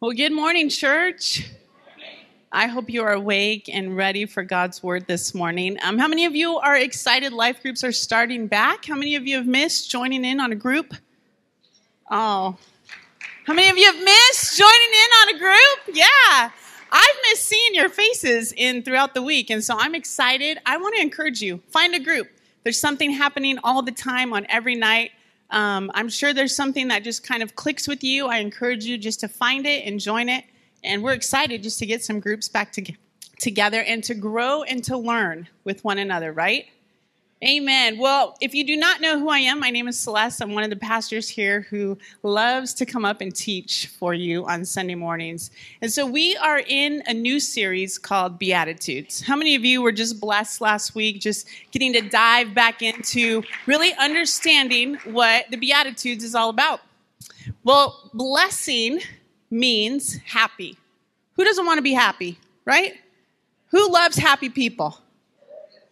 Well, good morning, church. I hope you are awake and ready for God's word this morning. Um, how many of you are excited life groups are starting back? How many of you have missed joining in on a group? Oh, how many of you have missed joining in on a group? Yeah. I've missed seeing your faces in throughout the week, and so I'm excited. I want to encourage you find a group. There's something happening all the time on every night. Um, I'm sure there's something that just kind of clicks with you. I encourage you just to find it and join it. And we're excited just to get some groups back to, together and to grow and to learn with one another, right? Amen. Well, if you do not know who I am, my name is Celeste. I'm one of the pastors here who loves to come up and teach for you on Sunday mornings. And so we are in a new series called Beatitudes. How many of you were just blessed last week, just getting to dive back into really understanding what the Beatitudes is all about? Well, blessing means happy. Who doesn't want to be happy, right? Who loves happy people?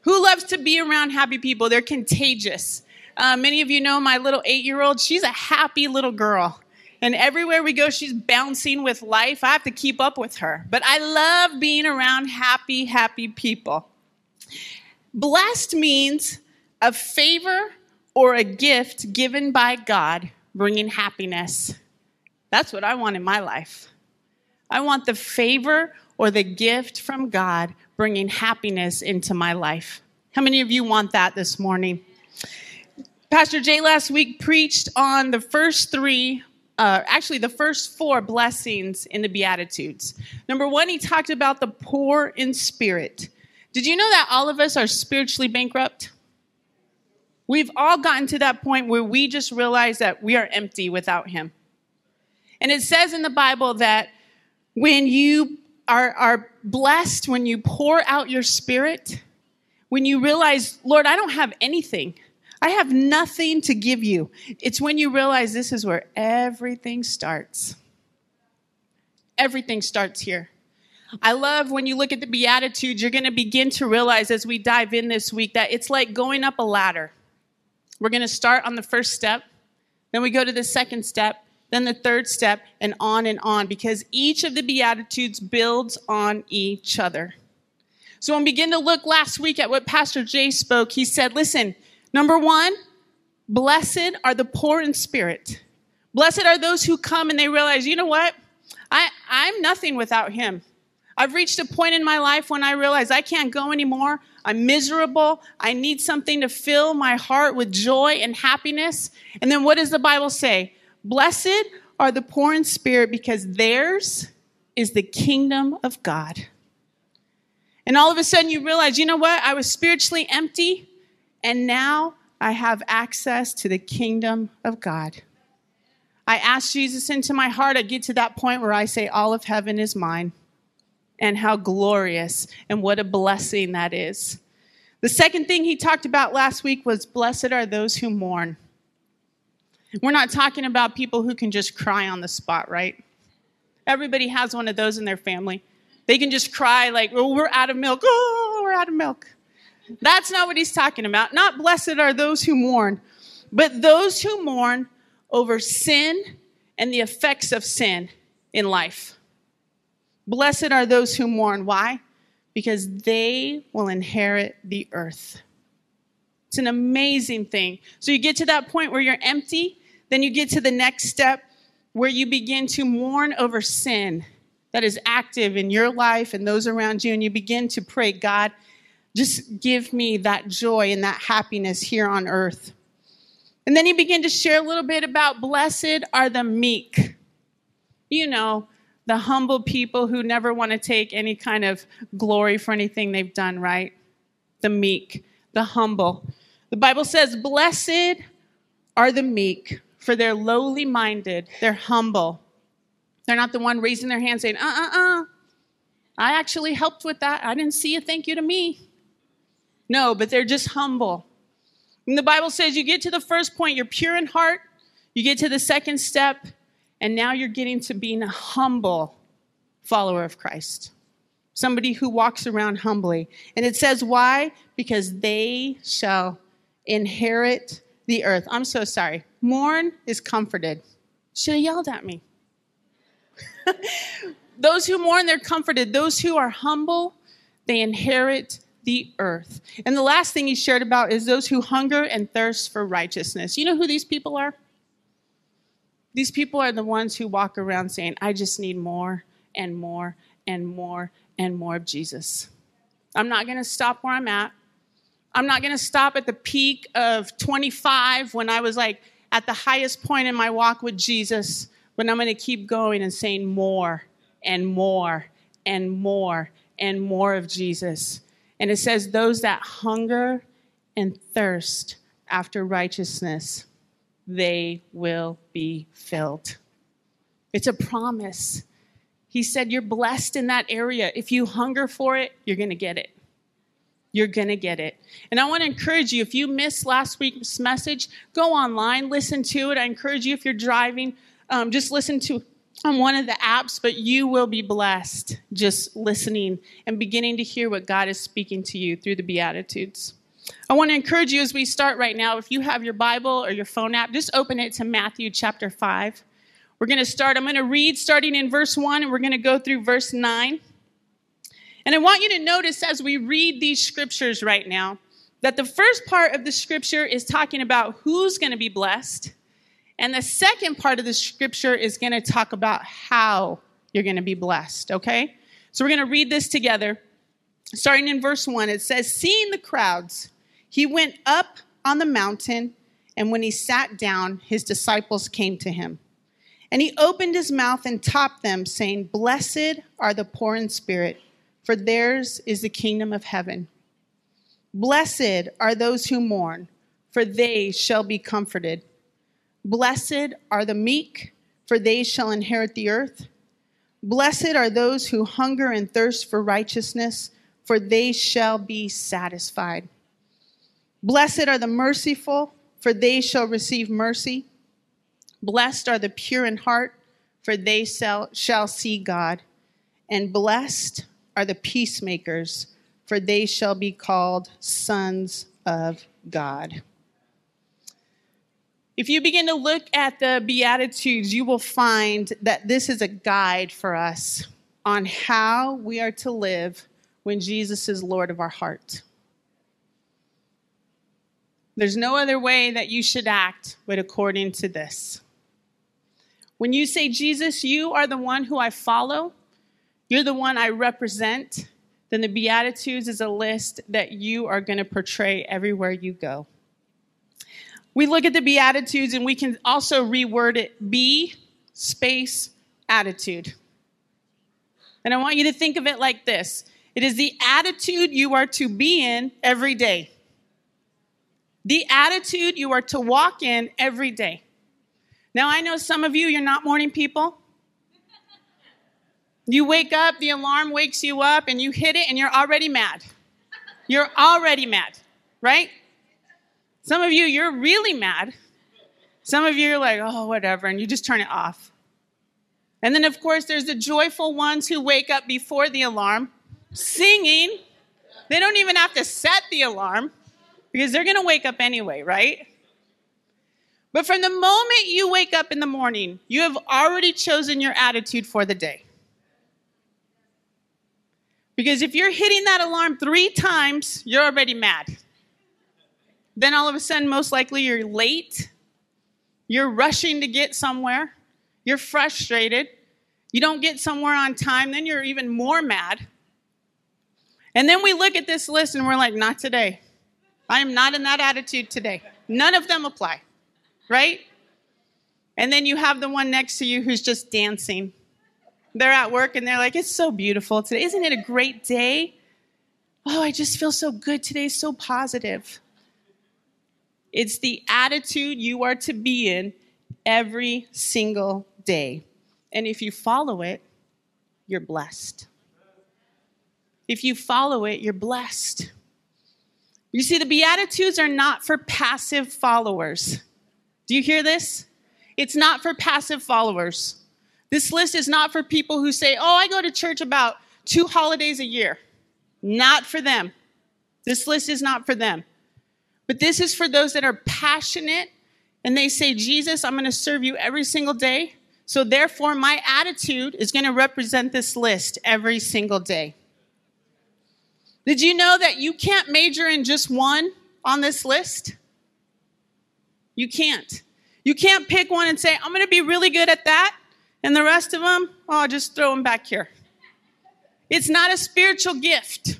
Who loves to be around happy people? They're contagious. Uh, many of you know my little eight year old. She's a happy little girl. And everywhere we go, she's bouncing with life. I have to keep up with her. But I love being around happy, happy people. Blessed means a favor or a gift given by God bringing happiness. That's what I want in my life. I want the favor or the gift from God bringing happiness into my life. How many of you want that this morning? Pastor Jay last week preached on the first three, uh, actually, the first four blessings in the Beatitudes. Number one, he talked about the poor in spirit. Did you know that all of us are spiritually bankrupt? We've all gotten to that point where we just realize that we are empty without him. And it says in the Bible that when you are, are blessed, when you pour out your spirit, when you realize, Lord, I don't have anything. I have nothing to give you. It's when you realize this is where everything starts. Everything starts here. I love when you look at the Beatitudes, you're going to begin to realize as we dive in this week that it's like going up a ladder. We're going to start on the first step, then we go to the second step, then the third step, and on and on, because each of the Beatitudes builds on each other. So when we begin to look last week at what Pastor Jay spoke, he said, listen, number one, blessed are the poor in spirit. Blessed are those who come and they realize, you know what? I, I'm nothing without him. I've reached a point in my life when I realize I can't go anymore. I'm miserable. I need something to fill my heart with joy and happiness. And then what does the Bible say? Blessed are the poor in spirit because theirs is the kingdom of God. And all of a sudden you realize, you know what? I was spiritually empty, and now I have access to the kingdom of God. I ask Jesus into my heart. I get to that point where I say, All of heaven is mine. And how glorious and what a blessing that is. The second thing he talked about last week was Blessed are those who mourn. We're not talking about people who can just cry on the spot, right? Everybody has one of those in their family. They can just cry, like, oh, we're out of milk. Oh, we're out of milk. That's not what he's talking about. Not blessed are those who mourn, but those who mourn over sin and the effects of sin in life. Blessed are those who mourn. Why? Because they will inherit the earth. It's an amazing thing. So you get to that point where you're empty, then you get to the next step where you begin to mourn over sin that is active in your life and those around you, and you begin to pray, God, just give me that joy and that happiness here on earth. And then you begin to share a little bit about blessed are the meek. You know, the humble people who never want to take any kind of glory for anything they've done, right? The meek, the humble. The Bible says, Blessed are the meek, for they're lowly minded, they're humble. They're not the one raising their hand saying, uh uh uh, I actually helped with that. I didn't see a thank you to me. No, but they're just humble. And the Bible says you get to the first point, you're pure in heart. You get to the second step, and now you're getting to being a humble follower of Christ. Somebody who walks around humbly. And it says, why? Because they shall inherit the earth. I'm so sorry. Mourn is comforted. Should have yelled at me. those who mourn, they're comforted. Those who are humble, they inherit the earth. And the last thing he shared about is those who hunger and thirst for righteousness. You know who these people are? These people are the ones who walk around saying, I just need more and more and more and more of Jesus. I'm not going to stop where I'm at. I'm not going to stop at the peak of 25 when I was like at the highest point in my walk with Jesus, but I'm going to keep going and saying more and more and more and more of Jesus. And it says, Those that hunger and thirst after righteousness, they will be filled. It's a promise. He said, You're blessed in that area. If you hunger for it, you're going to get it. You're going to get it. And I want to encourage you if you missed last week's message, go online, listen to it. I encourage you if you're driving, um, just listen to on one of the apps, but you will be blessed just listening and beginning to hear what God is speaking to you through the Beatitudes. I want to encourage you as we start right now, if you have your Bible or your phone app, just open it to Matthew chapter 5. We're going to start, I'm going to read starting in verse 1, and we're going to go through verse 9. And I want you to notice as we read these scriptures right now that the first part of the scripture is talking about who's going to be blessed. And the second part of the scripture is going to talk about how you're going to be blessed, okay? So we're going to read this together. Starting in verse 1, it says, Seeing the crowds, he went up on the mountain, and when he sat down, his disciples came to him. And he opened his mouth and taught them, saying, Blessed are the poor in spirit for theirs is the kingdom of heaven. Blessed are those who mourn, for they shall be comforted. Blessed are the meek, for they shall inherit the earth. Blessed are those who hunger and thirst for righteousness, for they shall be satisfied. Blessed are the merciful, for they shall receive mercy. Blessed are the pure in heart, for they shall, shall see God. And blessed are the peacemakers, for they shall be called sons of God. If you begin to look at the Beatitudes, you will find that this is a guide for us on how we are to live when Jesus is Lord of our heart. There's no other way that you should act but according to this. When you say, Jesus, you are the one who I follow, you're the one I represent, then the Beatitudes is a list that you are going to portray everywhere you go. We look at the Beatitudes and we can also reword it be space attitude. And I want you to think of it like this it is the attitude you are to be in every day. The attitude you are to walk in every day. Now, I know some of you, you're not morning people. You wake up, the alarm wakes you up, and you hit it, and you're already mad. You're already mad, right? Some of you, you're really mad. Some of you are like, oh, whatever, and you just turn it off. And then, of course, there's the joyful ones who wake up before the alarm, singing. They don't even have to set the alarm because they're going to wake up anyway, right? But from the moment you wake up in the morning, you have already chosen your attitude for the day. Because if you're hitting that alarm three times, you're already mad. Then all of a sudden, most likely, you're late. You're rushing to get somewhere. You're frustrated. You don't get somewhere on time. Then you're even more mad. And then we look at this list and we're like, not today. I am not in that attitude today. None of them apply, right? And then you have the one next to you who's just dancing they're at work and they're like, it's so beautiful today. Isn't it a great day? Oh, I just feel so good today, so positive. It's the attitude you are to be in every single day. And if you follow it, you're blessed. If you follow it, you're blessed. You see, the Beatitudes are not for passive followers. Do you hear this? It's not for passive followers. This list is not for people who say, oh, I go to church about two holidays a year. Not for them. This list is not for them. But this is for those that are passionate and they say, Jesus, I'm going to serve you every single day. So, therefore, my attitude is going to represent this list every single day. Did you know that you can't major in just one on this list? You can't. You can't pick one and say, I'm going to be really good at that, and the rest of them, oh, I'll just throw them back here. It's not a spiritual gift.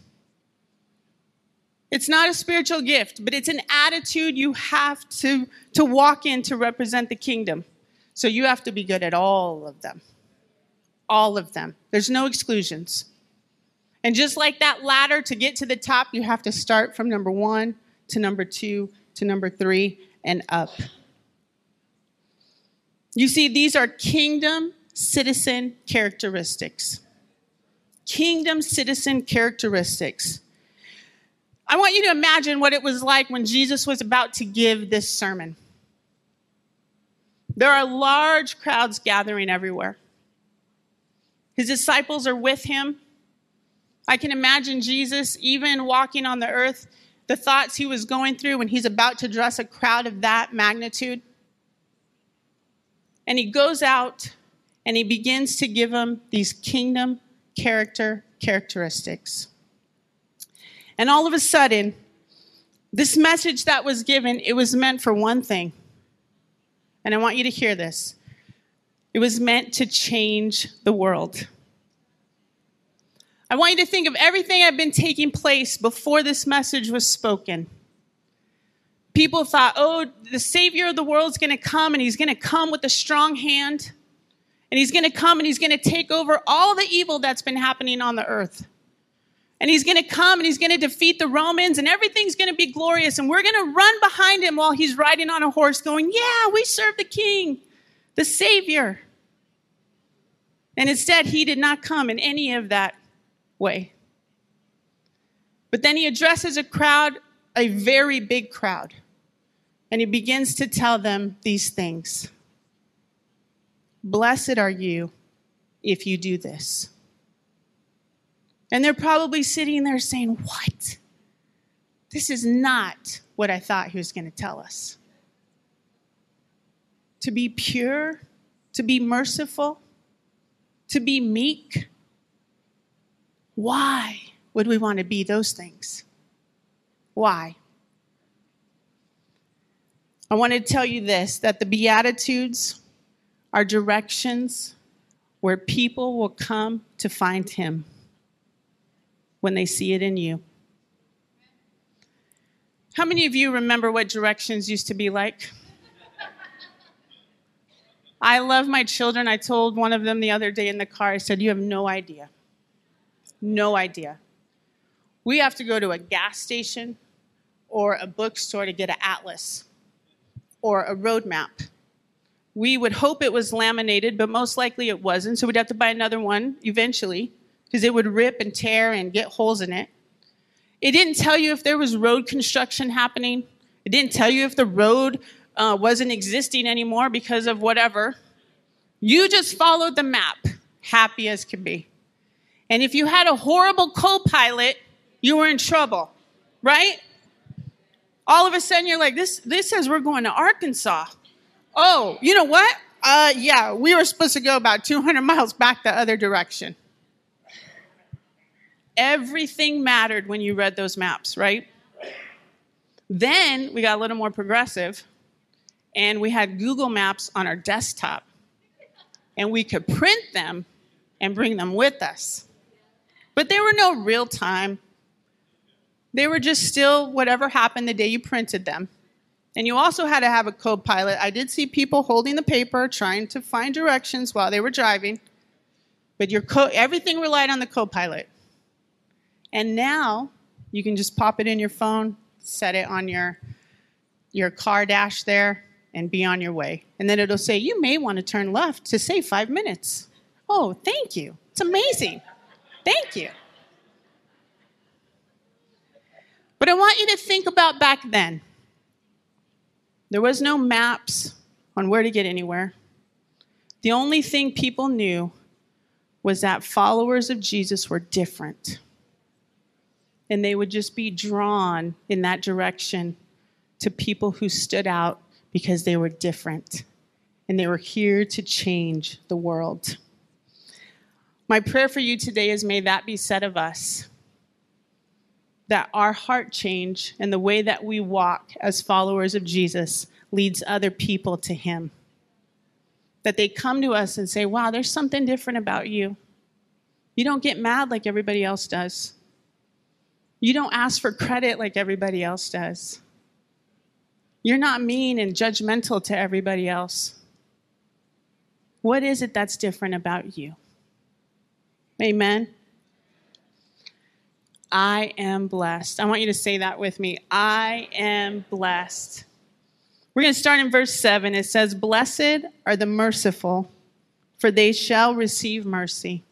It's not a spiritual gift, but it's an attitude you have to, to walk in to represent the kingdom. So you have to be good at all of them. All of them. There's no exclusions. And just like that ladder, to get to the top, you have to start from number one to number two to number three and up. You see, these are kingdom citizen characteristics. Kingdom citizen characteristics. I want you to imagine what it was like when Jesus was about to give this sermon. There are large crowds gathering everywhere. His disciples are with him. I can imagine Jesus even walking on the earth, the thoughts he was going through when he's about to address a crowd of that magnitude. And he goes out and he begins to give them these kingdom character characteristics. And all of a sudden, this message that was given, it was meant for one thing. And I want you to hear this. It was meant to change the world. I want you to think of everything that had been taking place before this message was spoken. People thought, oh, the Savior of the world is going to come, and he's going to come with a strong hand, and he's going to come and he's going to take over all the evil that's been happening on the earth. And he's going to come and he's going to defeat the Romans and everything's going to be glorious. And we're going to run behind him while he's riding on a horse, going, Yeah, we serve the king, the Savior. And instead, he did not come in any of that way. But then he addresses a crowd, a very big crowd, and he begins to tell them these things Blessed are you if you do this. And they're probably sitting there saying, What? This is not what I thought he was going to tell us. To be pure, to be merciful, to be meek. Why would we want to be those things? Why? I want to tell you this that the Beatitudes are directions where people will come to find Him when they see it in you. How many of you remember what directions used to be like? I love my children. I told one of them the other day in the car, I said, You have no idea. No idea. We have to go to a gas station or a bookstore to get an atlas or a road map. We would hope it was laminated, but most likely it wasn't, so we'd have to buy another one eventually because it would rip and tear and get holes in it. It didn't tell you if there was road construction happening. It didn't tell you if the road uh, wasn't existing anymore because of whatever. You just followed the map, happy as could be. And if you had a horrible co pilot, you were in trouble, right? All of a sudden, you're like, this, this says we're going to Arkansas. Oh, you know what? Uh, yeah, we were supposed to go about 200 miles back the other direction. Everything mattered when you read those maps, right? Then we got a little more progressive and we had Google Maps on our desktop. And we could print them and bring them with us. But they were no real time. They were just still whatever happened the day you printed them. And you also had to have a co pilot. I did see people holding the paper trying to find directions while they were driving, but your co- everything relied on the co pilot. And now you can just pop it in your phone, set it on your, your car dash there, and be on your way. And then it'll say, You may want to turn left to save five minutes. Oh, thank you. It's amazing. Thank you. But I want you to think about back then. There was no maps on where to get anywhere. The only thing people knew was that followers of Jesus were different and they would just be drawn in that direction to people who stood out because they were different and they were here to change the world. My prayer for you today is may that be said of us. That our heart change and the way that we walk as followers of Jesus leads other people to Him. That they come to us and say, Wow, there's something different about you. You don't get mad like everybody else does. You don't ask for credit like everybody else does. You're not mean and judgmental to everybody else. What is it that's different about you? Amen. I am blessed. I want you to say that with me. I am blessed. We're going to start in verse 7. It says, Blessed are the merciful, for they shall receive mercy.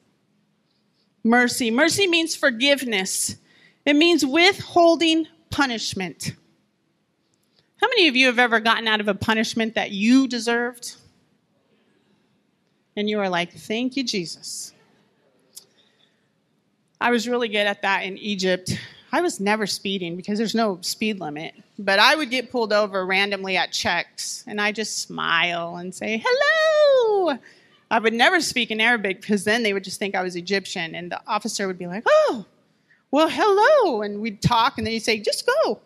Mercy. Mercy means forgiveness, it means withholding punishment. How many of you have ever gotten out of a punishment that you deserved? And you are like, Thank you, Jesus. I was really good at that in Egypt. I was never speeding because there's no speed limit, but I would get pulled over randomly at checks and I just smile and say, hello. I would never speak in Arabic because then they would just think I was Egyptian and the officer would be like, oh, well, hello. And we'd talk and then he'd say, just go.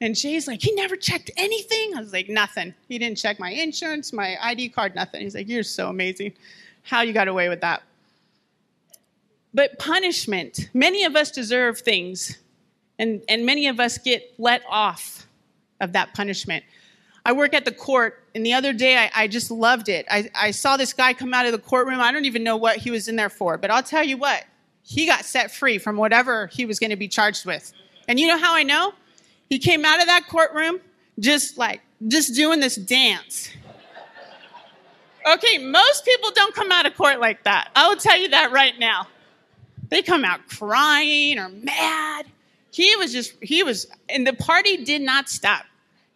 And Jay's like, he never checked anything. I was like, nothing. He didn't check my insurance, my ID card, nothing. He's like, you're so amazing. How you got away with that? But punishment, many of us deserve things, and, and many of us get let off of that punishment. I work at the court, and the other day I, I just loved it. I, I saw this guy come out of the courtroom. I don't even know what he was in there for, but I'll tell you what, he got set free from whatever he was going to be charged with. And you know how I know? He came out of that courtroom just like, just doing this dance. Okay, most people don't come out of court like that. I will tell you that right now. They come out crying or mad. He was just, he was, and the party did not stop.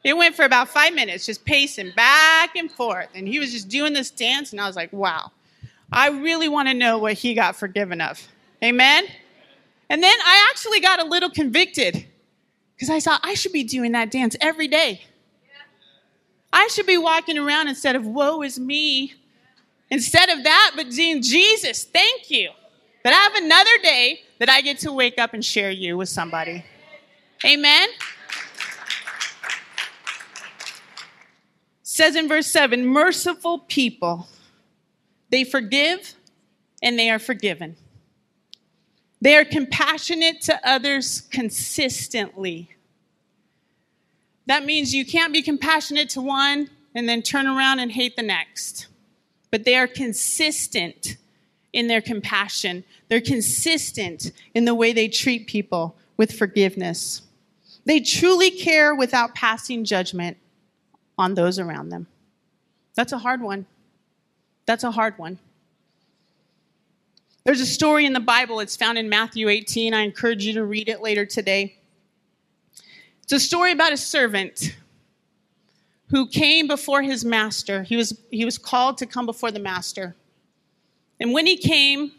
It went for about five minutes, just pacing back and forth. And he was just doing this dance, and I was like, wow, I really want to know what he got forgiven of. Amen? And then I actually got a little convicted because I thought I should be doing that dance every day. I should be walking around instead of, woe is me. Instead of that, but seeing Jesus, thank you that I have another day that I get to wake up and share you with somebody. Amen. Says in verse 7 merciful people, they forgive and they are forgiven. They are compassionate to others consistently. That means you can't be compassionate to one and then turn around and hate the next. But they are consistent in their compassion. They're consistent in the way they treat people with forgiveness. They truly care without passing judgment on those around them. That's a hard one. That's a hard one. There's a story in the Bible, it's found in Matthew 18. I encourage you to read it later today. It's a story about a servant who came before his master. He was, he was called to come before the master. And when he came,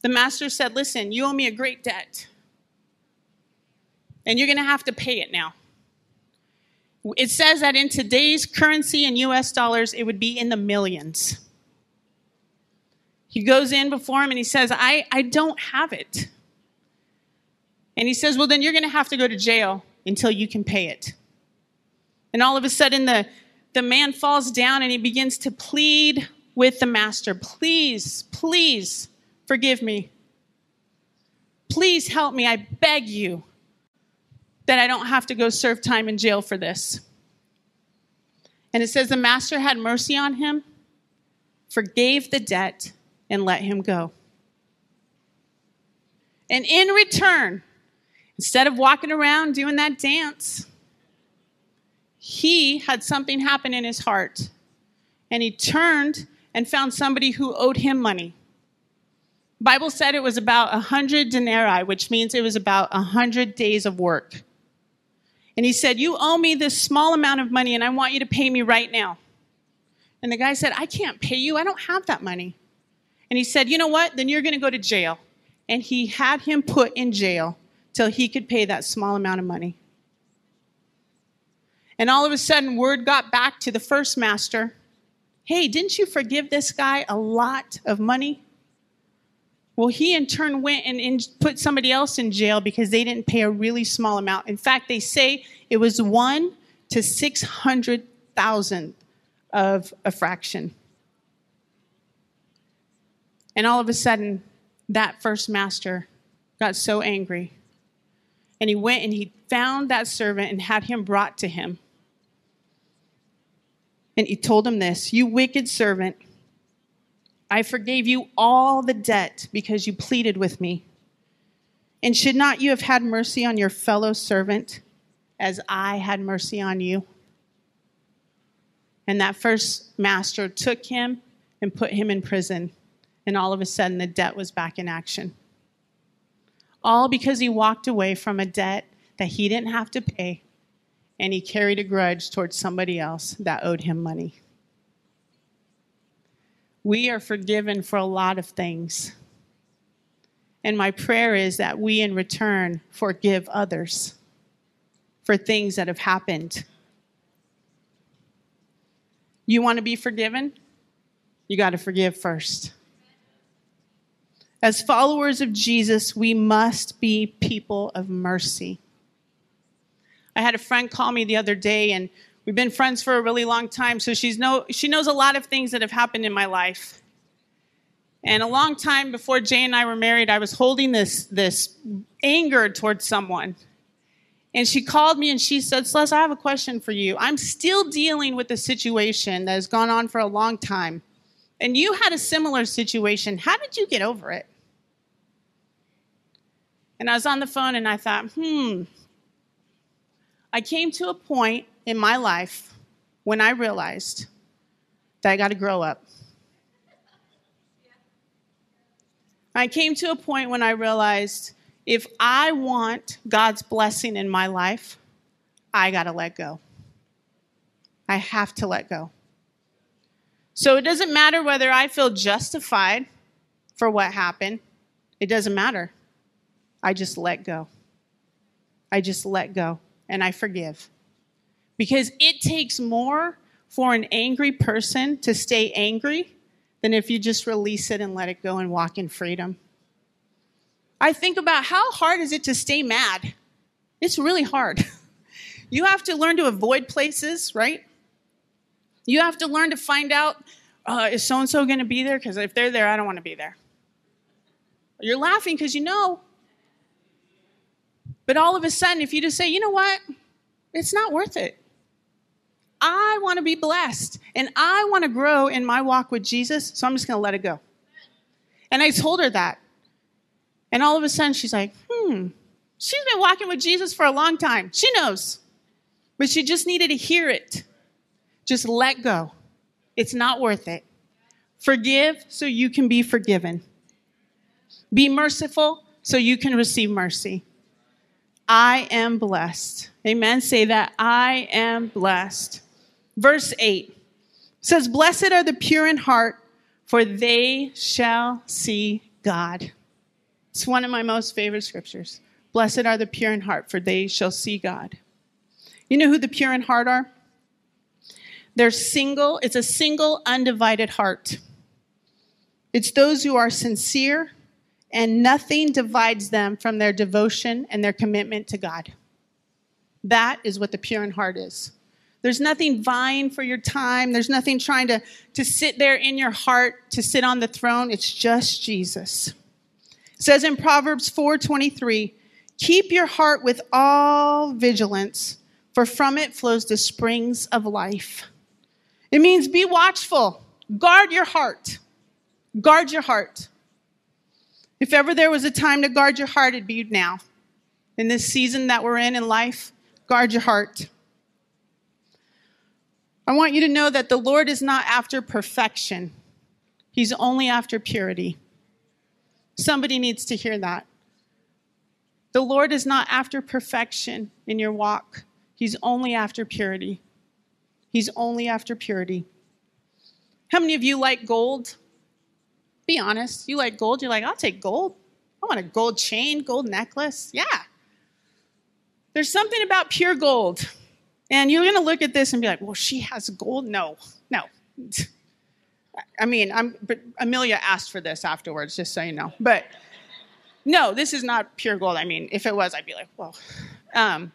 the master said, Listen, you owe me a great debt. And you're going to have to pay it now. It says that in today's currency in US dollars, it would be in the millions. He goes in before him and he says, I, I don't have it. And he says, Well, then you're going to have to go to jail until you can pay it. And all of a sudden, the, the man falls down and he begins to plead with the master. Please, please forgive me. Please help me. I beg you that I don't have to go serve time in jail for this. And it says the master had mercy on him, forgave the debt, and let him go. And in return, instead of walking around doing that dance, he had something happen in his heart. And he turned and found somebody who owed him money. Bible said it was about a hundred denarii, which means it was about a hundred days of work. And he said, You owe me this small amount of money, and I want you to pay me right now. And the guy said, I can't pay you. I don't have that money. And he said, You know what? Then you're going to go to jail. And he had him put in jail till he could pay that small amount of money. And all of a sudden, word got back to the first master Hey, didn't you forgive this guy a lot of money? Well, he in turn went and put somebody else in jail because they didn't pay a really small amount. In fact, they say it was one to 600,000 of a fraction. And all of a sudden, that first master got so angry. And he went and he found that servant and had him brought to him. And he told him this You wicked servant, I forgave you all the debt because you pleaded with me. And should not you have had mercy on your fellow servant as I had mercy on you? And that first master took him and put him in prison. And all of a sudden, the debt was back in action. All because he walked away from a debt that he didn't have to pay, and he carried a grudge towards somebody else that owed him money. We are forgiven for a lot of things. And my prayer is that we, in return, forgive others for things that have happened. You want to be forgiven? You got to forgive first. As followers of Jesus, we must be people of mercy. I had a friend call me the other day, and we've been friends for a really long time, so she's know, she knows a lot of things that have happened in my life. And a long time before Jay and I were married, I was holding this, this anger towards someone. And she called me and she said, Celeste, I have a question for you. I'm still dealing with a situation that has gone on for a long time and you had a similar situation, how did you get over it? And I was on the phone and I thought, hmm, I came to a point in my life when I realized that I got to grow up. I came to a point when I realized if I want God's blessing in my life, I got to let go. I have to let go. So it doesn't matter whether I feel justified for what happened, it doesn't matter. I just let go. I just let go and I forgive. Because it takes more for an angry person to stay angry than if you just release it and let it go and walk in freedom. I think about how hard is it to stay mad? It's really hard. You have to learn to avoid places, right? You have to learn to find out uh, is so and so going to be there? Because if they're there, I don't want to be there. You're laughing because you know. But all of a sudden, if you just say, you know what? It's not worth it. I want to be blessed and I want to grow in my walk with Jesus, so I'm just going to let it go. And I told her that. And all of a sudden, she's like, hmm, she's been walking with Jesus for a long time. She knows. But she just needed to hear it. Just let go. It's not worth it. Forgive so you can be forgiven. Be merciful so you can receive mercy. I am blessed. Amen. Say that. I am blessed. Verse 8 says, Blessed are the pure in heart, for they shall see God. It's one of my most favorite scriptures. Blessed are the pure in heart, for they shall see God. You know who the pure in heart are? They're single, it's a single, undivided heart. It's those who are sincere, and nothing divides them from their devotion and their commitment to God. That is what the pure in heart is. There's nothing vying for your time. There's nothing trying to, to sit there in your heart to sit on the throne. It's just Jesus. It says in Proverbs 4:23, "Keep your heart with all vigilance, for from it flows the springs of life." It means be watchful, guard your heart. Guard your heart. If ever there was a time to guard your heart, it'd be now. In this season that we're in in life, guard your heart. I want you to know that the Lord is not after perfection, He's only after purity. Somebody needs to hear that. The Lord is not after perfection in your walk, He's only after purity. He's only after purity. How many of you like gold? Be honest. You like gold? You're like, I'll take gold. I want a gold chain, gold necklace. Yeah. There's something about pure gold. And you're going to look at this and be like, well, she has gold. No, no. I mean, I'm, but Amelia asked for this afterwards, just so you know. But no, this is not pure gold. I mean, if it was, I'd be like, well, um,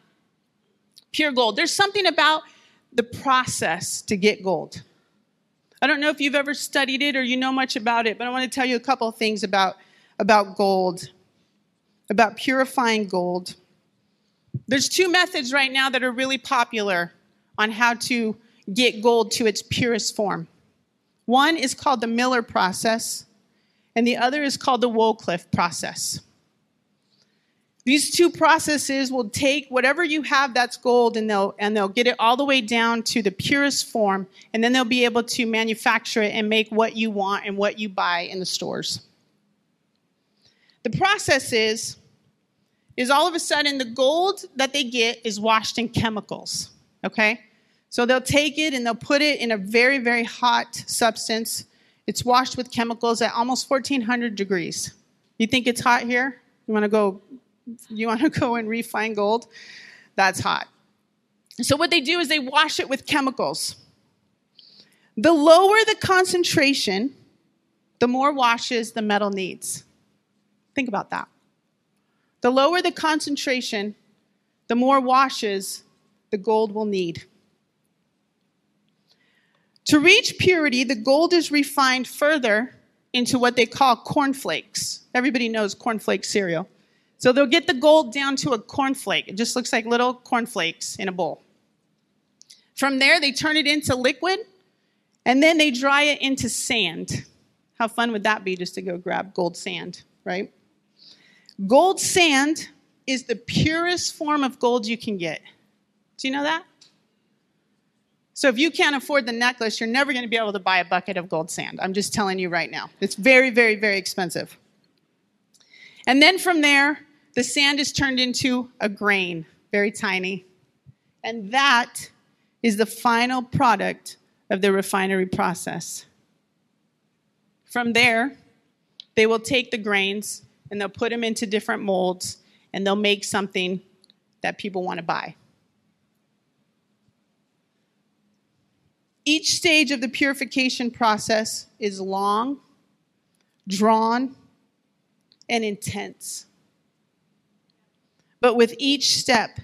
pure gold. There's something about the process to get gold. I don't know if you've ever studied it or you know much about it, but I want to tell you a couple of things about, about gold, about purifying gold. There's two methods right now that are really popular on how to get gold to its purest form. One is called the Miller process, and the other is called the Wycliffe process. These two processes will take whatever you have that's gold and they'll, and they'll get it all the way down to the purest form, and then they'll be able to manufacture it and make what you want and what you buy in the stores. The process is, is all of a sudden the gold that they get is washed in chemicals, okay? So they'll take it and they'll put it in a very, very hot substance. It's washed with chemicals at almost 1400 degrees. You think it's hot here? You want to go you want to go and refine gold? That's hot. So what they do is they wash it with chemicals. The lower the concentration, the more washes the metal needs. Think about that. The lower the concentration, the more washes the gold will need. To reach purity, the gold is refined further into what they call cornflakes. Everybody knows cornflake cereal. So they'll get the gold down to a cornflake. It just looks like little cornflakes in a bowl. From there, they turn it into liquid, and then they dry it into sand. How fun would that be just to go grab gold sand, right? Gold sand is the purest form of gold you can get. Do you know that? So if you can't afford the necklace, you're never going to be able to buy a bucket of gold sand. I'm just telling you right now. It's very, very, very expensive. And then from there, the sand is turned into a grain, very tiny. And that is the final product of the refinery process. From there, they will take the grains and they'll put them into different molds and they'll make something that people want to buy. Each stage of the purification process is long, drawn, and intense. But with each step,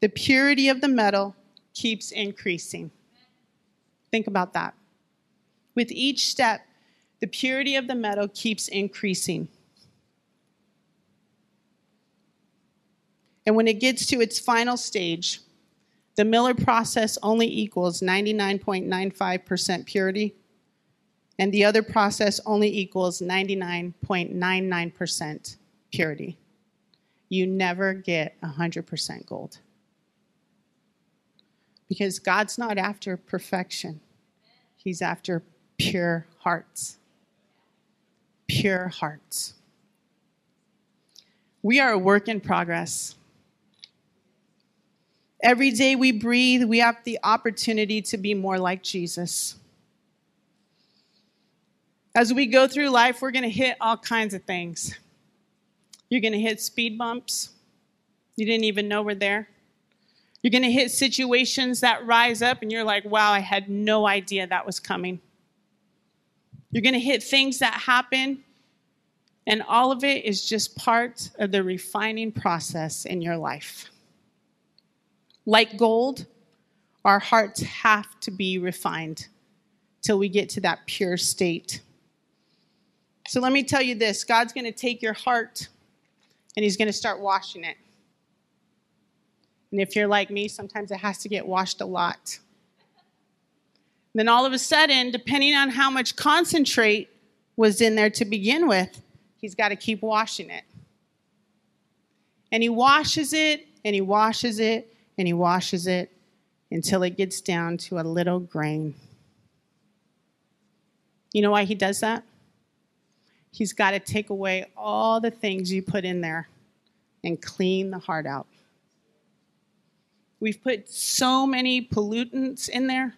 the purity of the metal keeps increasing. Think about that. With each step, the purity of the metal keeps increasing. And when it gets to its final stage, the Miller process only equals 99.95% purity, and the other process only equals 99.99% purity. You never get 100% gold. Because God's not after perfection, He's after pure hearts. Pure hearts. We are a work in progress. Every day we breathe, we have the opportunity to be more like Jesus. As we go through life, we're going to hit all kinds of things. You're going to hit speed bumps you didn't even know were there. You're going to hit situations that rise up, and you're like, wow, I had no idea that was coming. You're going to hit things that happen, and all of it is just part of the refining process in your life. Like gold, our hearts have to be refined till we get to that pure state. So let me tell you this God's going to take your heart and He's going to start washing it. And if you're like me, sometimes it has to get washed a lot. Then all of a sudden, depending on how much concentrate was in there to begin with, He's got to keep washing it. And He washes it, and He washes it, and he washes it until it gets down to a little grain. You know why he does that? He's got to take away all the things you put in there and clean the heart out. We've put so many pollutants in there.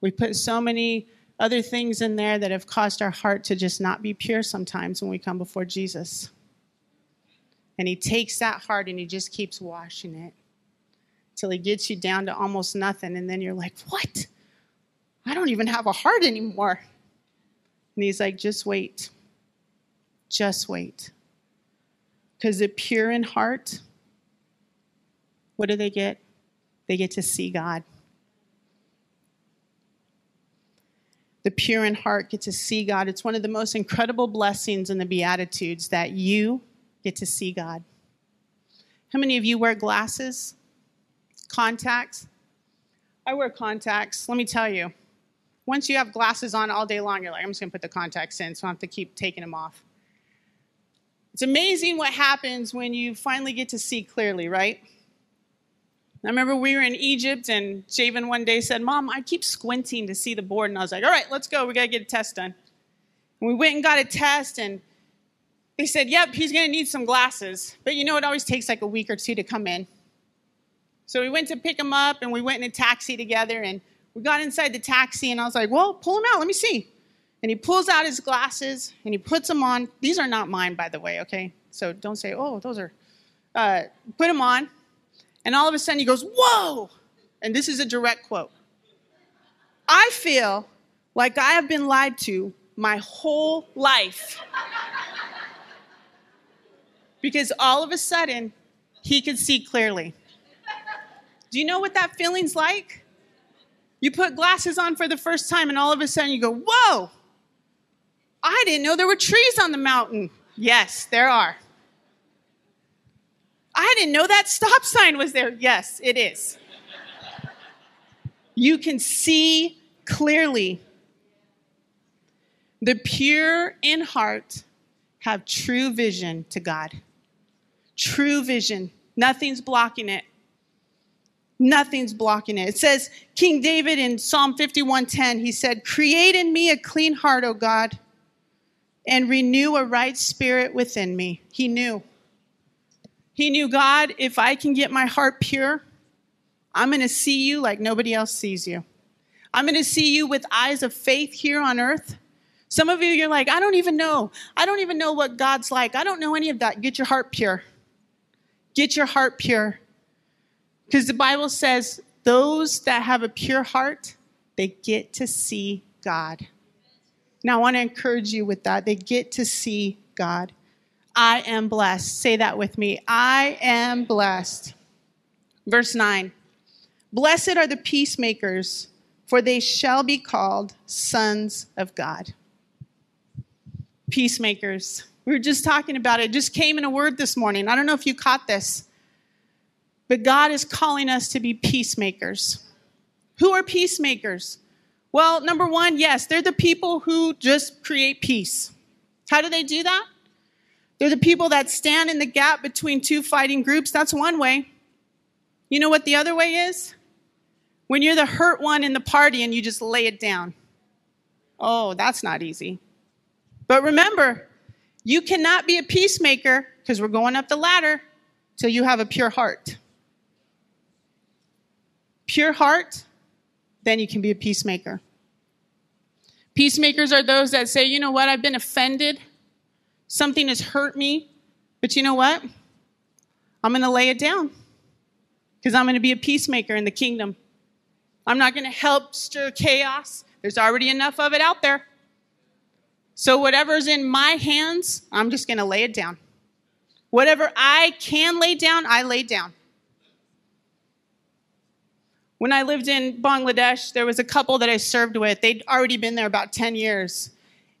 We put so many other things in there that have caused our heart to just not be pure sometimes when we come before Jesus. And he takes that heart and he just keeps washing it till he gets you down to almost nothing. And then you're like, what? I don't even have a heart anymore. And he's like, just wait. Just wait. Because the pure in heart, what do they get? They get to see God. The pure in heart get to see God. It's one of the most incredible blessings in the Beatitudes that you get to see God. How many of you wear glasses? Contacts? I wear contacts. Let me tell you, once you have glasses on all day long, you're like, I'm just gonna put the contacts in so I don't have to keep taking them off. It's amazing what happens when you finally get to see clearly, right? I remember we were in Egypt and Javen one day said, Mom, I keep squinting to see the board. And I was like, All right, let's go. We got to get a test done. And we went and got a test and they said, Yep, he's going to need some glasses. But you know, it always takes like a week or two to come in. So we went to pick him up and we went in a taxi together and we got inside the taxi and I was like, Well, pull him out. Let me see. And he pulls out his glasses and he puts them on. These are not mine, by the way, okay? So don't say, Oh, those are. Uh, put them on. And all of a sudden he goes, Whoa! And this is a direct quote. I feel like I have been lied to my whole life. because all of a sudden he could see clearly. Do you know what that feeling's like? You put glasses on for the first time, and all of a sudden you go, Whoa! I didn't know there were trees on the mountain. Yes, there are. I didn't know that stop sign was there. Yes, it is. You can see clearly. The pure in heart have true vision to God. True vision. Nothing's blocking it. Nothing's blocking it. It says King David in Psalm 51:10, he said, "Create in me a clean heart, O God, and renew a right spirit within me." He knew. He knew, God, if I can get my heart pure, I'm going to see you like nobody else sees you. I'm going to see you with eyes of faith here on earth. Some of you, you're like, I don't even know. I don't even know what God's like. I don't know any of that. Get your heart pure. Get your heart pure. Because the Bible says those that have a pure heart, they get to see God. Now, I want to encourage you with that. They get to see God. I am blessed. Say that with me. I am blessed. Verse 9 Blessed are the peacemakers, for they shall be called sons of God. Peacemakers. We were just talking about it. it just came in a word this morning. I don't know if you caught this, but God is calling us to be peacemakers. Who are peacemakers? Well, number one, yes, they're the people who just create peace. How do they do that? They're the people that stand in the gap between two fighting groups. That's one way. You know what the other way is? When you're the hurt one in the party and you just lay it down. Oh, that's not easy. But remember, you cannot be a peacemaker because we're going up the ladder till you have a pure heart. Pure heart, then you can be a peacemaker. Peacemakers are those that say, you know what, I've been offended. Something has hurt me, but you know what? I'm going to lay it down because I'm going to be a peacemaker in the kingdom. I'm not going to help stir chaos. There's already enough of it out there. So, whatever's in my hands, I'm just going to lay it down. Whatever I can lay down, I lay down. When I lived in Bangladesh, there was a couple that I served with. They'd already been there about 10 years.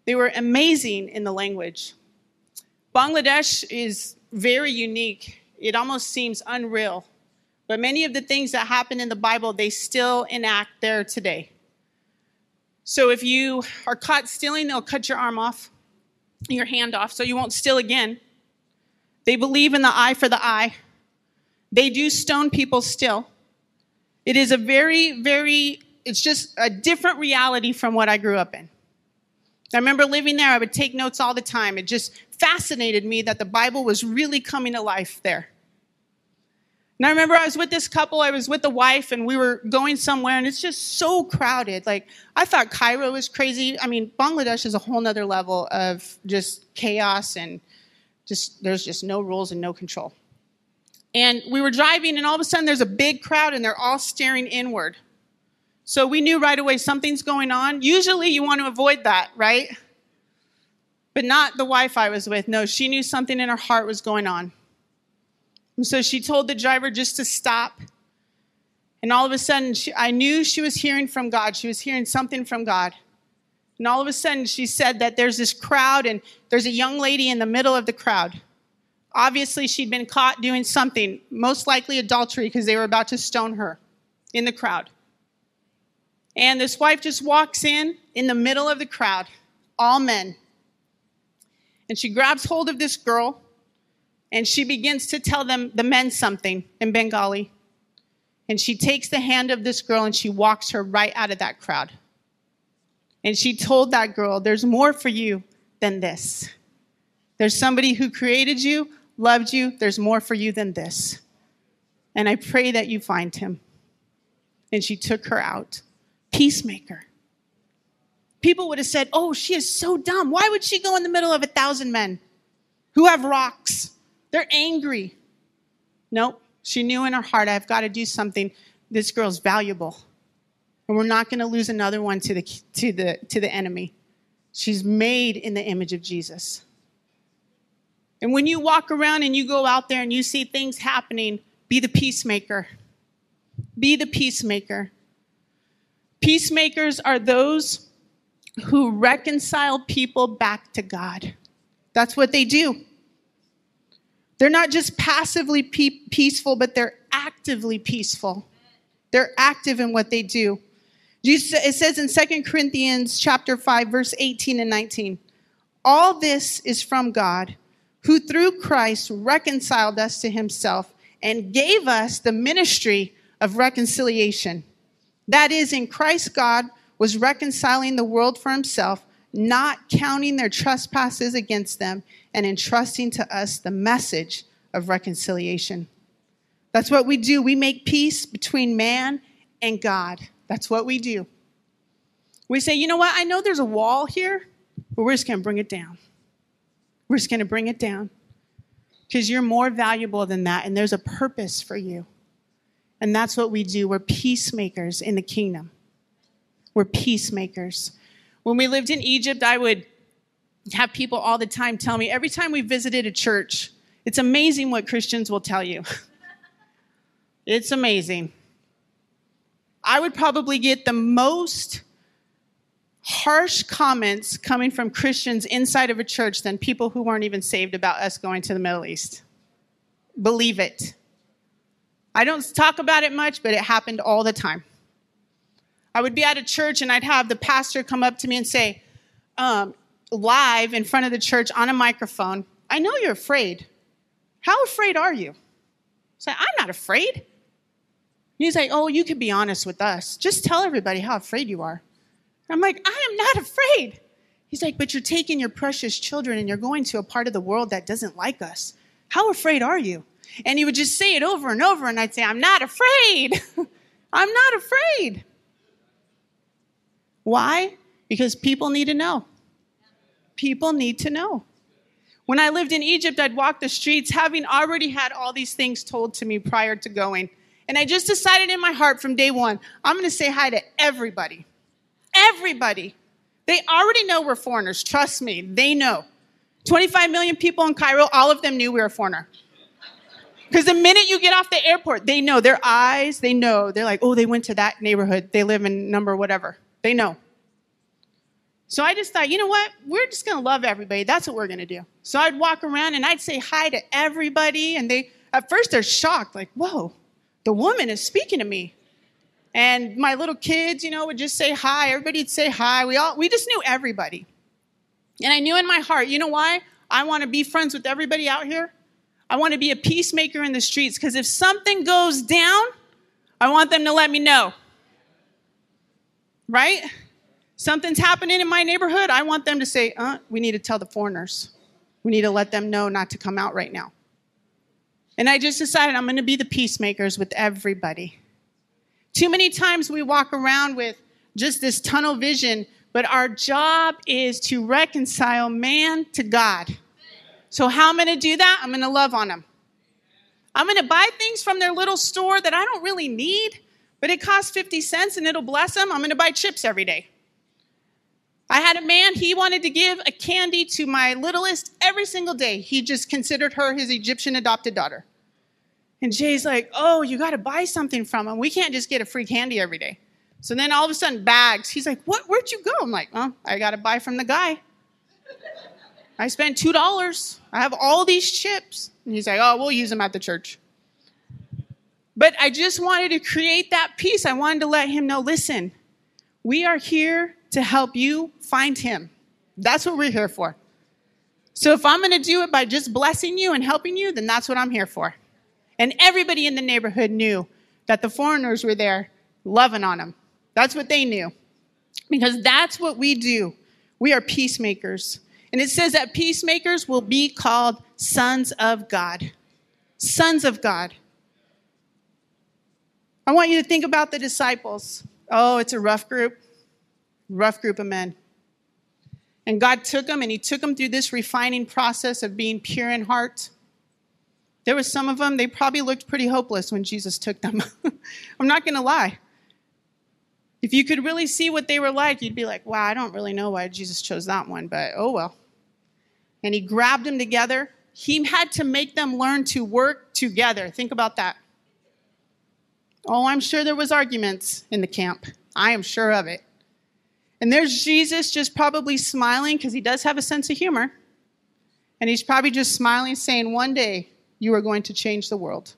They were amazing in the language. Bangladesh is very unique. It almost seems unreal. But many of the things that happen in the Bible, they still enact there today. So if you are caught stealing, they'll cut your arm off, your hand off, so you won't steal again. They believe in the eye for the eye. They do stone people still. It is a very, very, it's just a different reality from what I grew up in. I remember living there, I would take notes all the time. It just fascinated me that the Bible was really coming to life there. And I remember I was with this couple, I was with the wife, and we were going somewhere, and it's just so crowded. Like, I thought Cairo was crazy. I mean, Bangladesh is a whole nother level of just chaos, and just there's just no rules and no control. And we were driving, and all of a sudden there's a big crowd, and they're all staring inward. So we knew right away something's going on. Usually you want to avoid that, right? but not the wife I was with. No, she knew something in her heart was going on. And so she told the driver just to stop. And all of a sudden, she, I knew she was hearing from God. She was hearing something from God. And all of a sudden, she said that there's this crowd, and there's a young lady in the middle of the crowd. Obviously, she'd been caught doing something, most likely adultery, because they were about to stone her in the crowd. And this wife just walks in in the middle of the crowd, all men. And she grabs hold of this girl and she begins to tell them, the men, something in Bengali. And she takes the hand of this girl and she walks her right out of that crowd. And she told that girl, There's more for you than this. There's somebody who created you, loved you. There's more for you than this. And I pray that you find him. And she took her out. Peacemaker. People would have said, Oh, she is so dumb. Why would she go in the middle of a thousand men who have rocks? They're angry. Nope. She knew in her heart, I've got to do something. This girl's valuable. And we're not going to lose another one to the, to, the, to the enemy. She's made in the image of Jesus. And when you walk around and you go out there and you see things happening, be the peacemaker. Be the peacemaker. Peacemakers are those who reconcile people back to God. That's what they do. They're not just passively pe- peaceful, but they're actively peaceful. They're active in what they do. it says in 2 Corinthians chapter 5 verse 18 and 19, all this is from God, who through Christ reconciled us to himself and gave us the ministry of reconciliation. That is in Christ God was reconciling the world for himself, not counting their trespasses against them and entrusting to us the message of reconciliation. That's what we do. We make peace between man and God. That's what we do. We say, you know what? I know there's a wall here, but we're just going to bring it down. We're just going to bring it down because you're more valuable than that, and there's a purpose for you. And that's what we do. We're peacemakers in the kingdom. We're peacemakers. When we lived in Egypt, I would have people all the time tell me every time we visited a church, it's amazing what Christians will tell you. it's amazing. I would probably get the most harsh comments coming from Christians inside of a church than people who weren't even saved about us going to the Middle East. Believe it. I don't talk about it much, but it happened all the time. I would be at a church and I'd have the pastor come up to me and say, um, live in front of the church on a microphone, I know you're afraid. How afraid are you? Say, I'm not afraid. He's like, Oh, you can be honest with us. Just tell everybody how afraid you are. I'm like, I am not afraid. He's like, But you're taking your precious children and you're going to a part of the world that doesn't like us. How afraid are you? And he would just say it over and over, and I'd say, I'm not afraid. I'm not afraid. Why? Because people need to know. People need to know. When I lived in Egypt, I'd walk the streets having already had all these things told to me prior to going. And I just decided in my heart from day one, I'm going to say hi to everybody. Everybody. They already know we're foreigners. Trust me, they know. 25 million people in Cairo, all of them knew we were a foreigner. Because the minute you get off the airport, they know. Their eyes, they know. They're like, oh, they went to that neighborhood. They live in number whatever. They know. So I just thought, you know what? We're just going to love everybody. That's what we're going to do. So I'd walk around and I'd say hi to everybody. And they, at first, they're shocked, like, whoa, the woman is speaking to me. And my little kids, you know, would just say hi. Everybody'd say hi. We all, we just knew everybody. And I knew in my heart, you know why? I want to be friends with everybody out here. I want to be a peacemaker in the streets because if something goes down, I want them to let me know. Right? Something's happening in my neighborhood. I want them to say, uh, we need to tell the foreigners. We need to let them know not to come out right now. And I just decided I'm going to be the peacemakers with everybody. Too many times we walk around with just this tunnel vision, but our job is to reconcile man to God. So, how am I going to do that? I'm going to love on them. I'm going to buy things from their little store that I don't really need, but it costs 50 cents and it'll bless them. I'm going to buy chips every day. I had a man, he wanted to give a candy to my littlest every single day. He just considered her his Egyptian adopted daughter. And Jay's like, oh, you got to buy something from him. We can't just get a free candy every day. So then all of a sudden, bags. He's like, what? Where'd you go? I'm like, well, I got to buy from the guy. I spent $2. I have all these chips. And he's like, oh, we'll use them at the church. But I just wanted to create that peace. I wanted to let him know listen, we are here to help you find him. That's what we're here for. So if I'm going to do it by just blessing you and helping you, then that's what I'm here for. And everybody in the neighborhood knew that the foreigners were there loving on them. That's what they knew. Because that's what we do. We are peacemakers. And it says that peacemakers will be called sons of God. Sons of God. I want you to think about the disciples. Oh, it's a rough group, rough group of men. And God took them and He took them through this refining process of being pure in heart. There was some of them, they probably looked pretty hopeless when Jesus took them. I'm not going to lie. If you could really see what they were like, you'd be like, wow, I don't really know why Jesus chose that one, but oh well. And he grabbed them together. He had to make them learn to work together. Think about that. Oh, I'm sure there was arguments in the camp. I am sure of it. And there's Jesus just probably smiling because he does have a sense of humor. And he's probably just smiling, saying, One day you are going to change the world.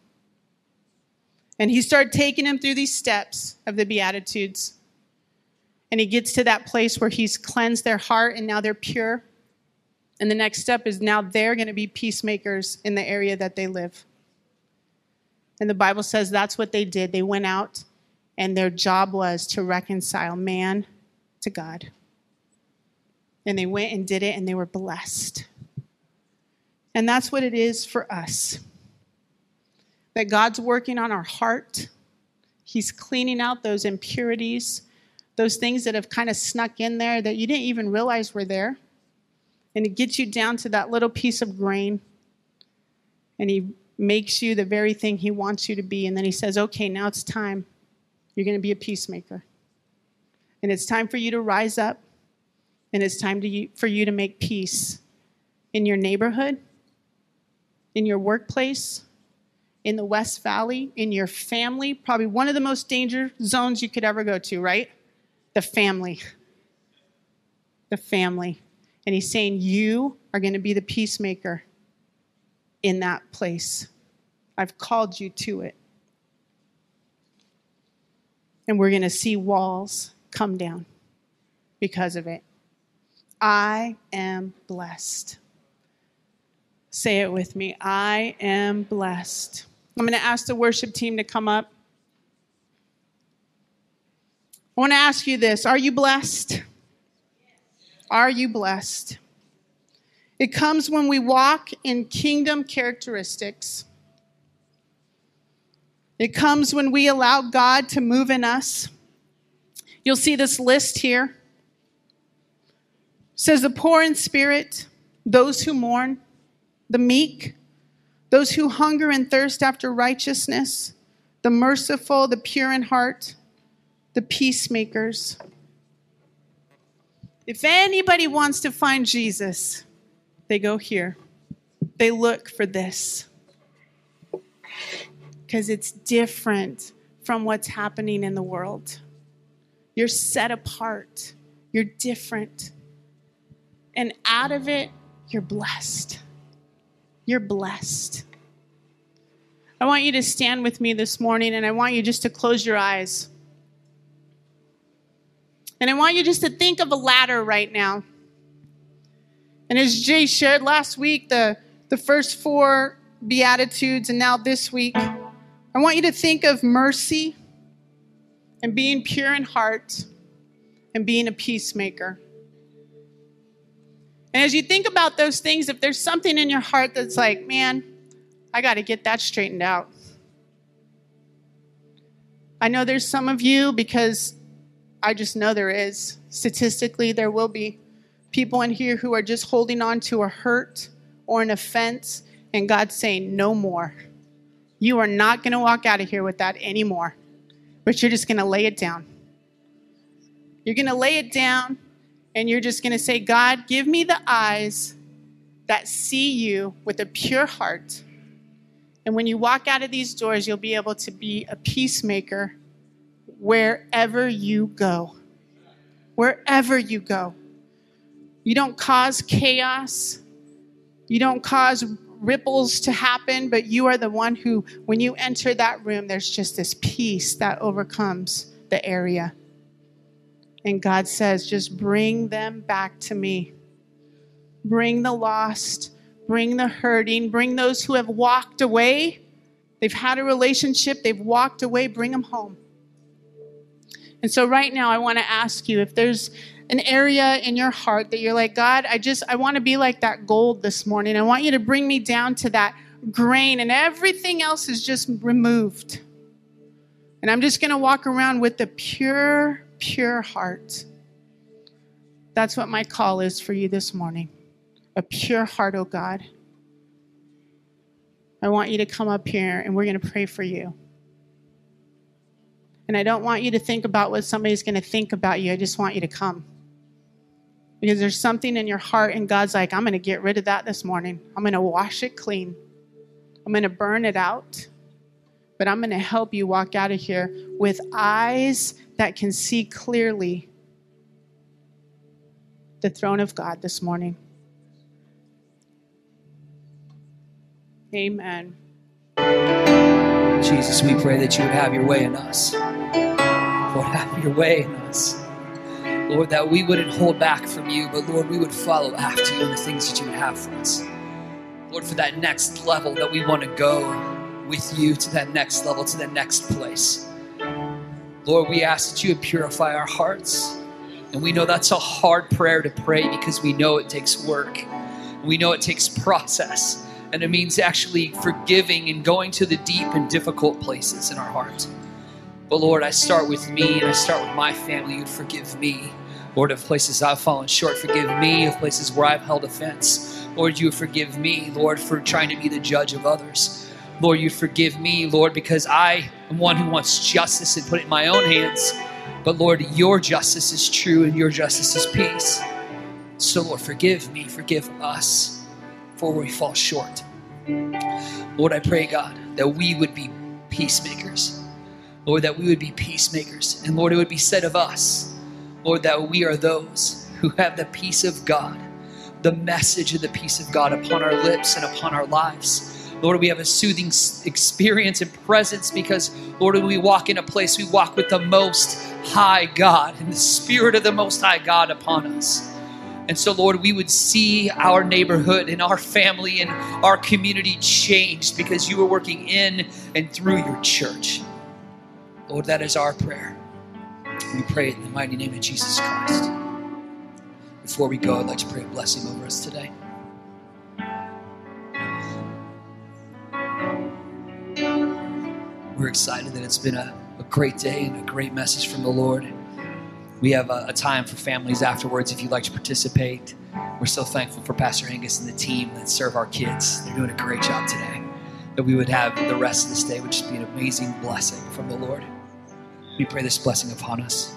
And he started taking him through these steps of the Beatitudes. And he gets to that place where he's cleansed their heart and now they're pure. And the next step is now they're going to be peacemakers in the area that they live. And the Bible says that's what they did. They went out, and their job was to reconcile man to God. And they went and did it, and they were blessed. And that's what it is for us that God's working on our heart, He's cleaning out those impurities, those things that have kind of snuck in there that you didn't even realize were there. And it gets you down to that little piece of grain. And He makes you the very thing He wants you to be. And then He says, okay, now it's time. You're going to be a peacemaker. And it's time for you to rise up. And it's time to, for you to make peace in your neighborhood, in your workplace, in the West Valley, in your family. Probably one of the most danger zones you could ever go to, right? The family. The family. And he's saying, You are going to be the peacemaker in that place. I've called you to it. And we're going to see walls come down because of it. I am blessed. Say it with me. I am blessed. I'm going to ask the worship team to come up. I want to ask you this Are you blessed? Are you blessed? It comes when we walk in kingdom characteristics. It comes when we allow God to move in us. You'll see this list here. It says the poor in spirit, those who mourn, the meek, those who hunger and thirst after righteousness, the merciful, the pure in heart, the peacemakers. If anybody wants to find Jesus, they go here. They look for this. Because it's different from what's happening in the world. You're set apart, you're different. And out of it, you're blessed. You're blessed. I want you to stand with me this morning and I want you just to close your eyes. And I want you just to think of a ladder right now. And as Jay shared last week, the, the first four Beatitudes, and now this week, I want you to think of mercy and being pure in heart and being a peacemaker. And as you think about those things, if there's something in your heart that's like, man, I got to get that straightened out. I know there's some of you because I just know there is. Statistically, there will be people in here who are just holding on to a hurt or an offense, and God's saying, no more. You are not going to walk out of here with that anymore, but you're just going to lay it down. You're going to lay it down And you're just going to say, God, give me the eyes that see you with a pure heart. And when you walk out of these doors, you'll be able to be a peacemaker wherever you go. Wherever you go. You don't cause chaos. You don't cause ripples to happen, but you are the one who, when you enter that room, there's just this peace that overcomes the area. And God says, just bring them back to me. Bring the lost, bring the hurting, bring those who have walked away. They've had a relationship, they've walked away, bring them home. And so, right now, I want to ask you if there's an area in your heart that you're like, God, I just, I want to be like that gold this morning. I want you to bring me down to that grain, and everything else is just removed. And I'm just going to walk around with the pure, pure heart. That's what my call is for you this morning a pure heart, oh God. I want you to come up here and we're going to pray for you. And I don't want you to think about what somebody's going to think about you. I just want you to come. Because there's something in your heart, and God's like, I'm going to get rid of that this morning. I'm going to wash it clean. I'm going to burn it out. But I'm going to help you walk out of here with eyes that can see clearly the throne of God this morning. Amen. Jesus, we pray that you would have your way in us. Lord, have your way in us. Lord, that we wouldn't hold back from you, but Lord, we would follow after you in the things that you would have for us. Lord, for that next level that we want to go with you to that next level, to that next place. Lord, we ask that you would purify our hearts. And we know that's a hard prayer to pray because we know it takes work. We know it takes process and it means actually forgiving and going to the deep and difficult places in our heart. But Lord, I start with me and I start with my family. You'd forgive me. Lord, of places I've fallen short, forgive me. Of places where I've held offense, Lord, you forgive me, Lord, for trying to be the judge of others. Lord, you forgive me, Lord, because I am one who wants justice and put it in my own hands. But Lord, your justice is true and your justice is peace. So, Lord, forgive me, forgive us for we fall short. Lord, I pray, God, that we would be peacemakers. Lord, that we would be peacemakers. And Lord, it would be said of us, Lord, that we are those who have the peace of God, the message of the peace of God upon our lips and upon our lives. Lord, we have a soothing experience and presence because, Lord, we walk in a place, we walk with the Most High God and the Spirit of the Most High God upon us. And so, Lord, we would see our neighborhood and our family and our community changed because you are working in and through your church. Lord, that is our prayer. We pray in the mighty name of Jesus Christ. Before we go, I'd like to pray a blessing over us today. We're excited that it's been a, a great day and a great message from the Lord. We have a, a, time for families afterwards if you'd like to participate. We're so thankful for Pastor Angus and the team that serve our kids. They're doing a great job today. That we would have the rest of this day would just be an amazing blessing from the Lord. We pray this blessing upon us.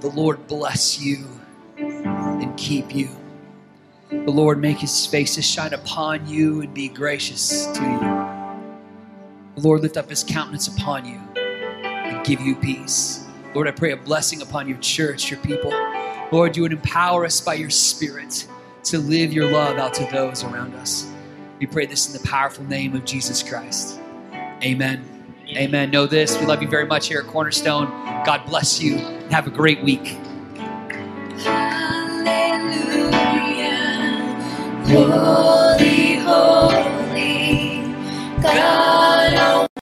The Lord bless you and keep you. The Lord make his face to shine upon you and be gracious to you. The Lord lift up his countenance upon you and give you peace. Lord, I pray a blessing upon your church, your people. Lord, you would empower us by your Spirit to live your love out to those around us. We pray this in the powerful name of Jesus Christ. Amen. Amen. Know this. We love you very much here at Cornerstone. God bless you have a great week. Holy, holy God.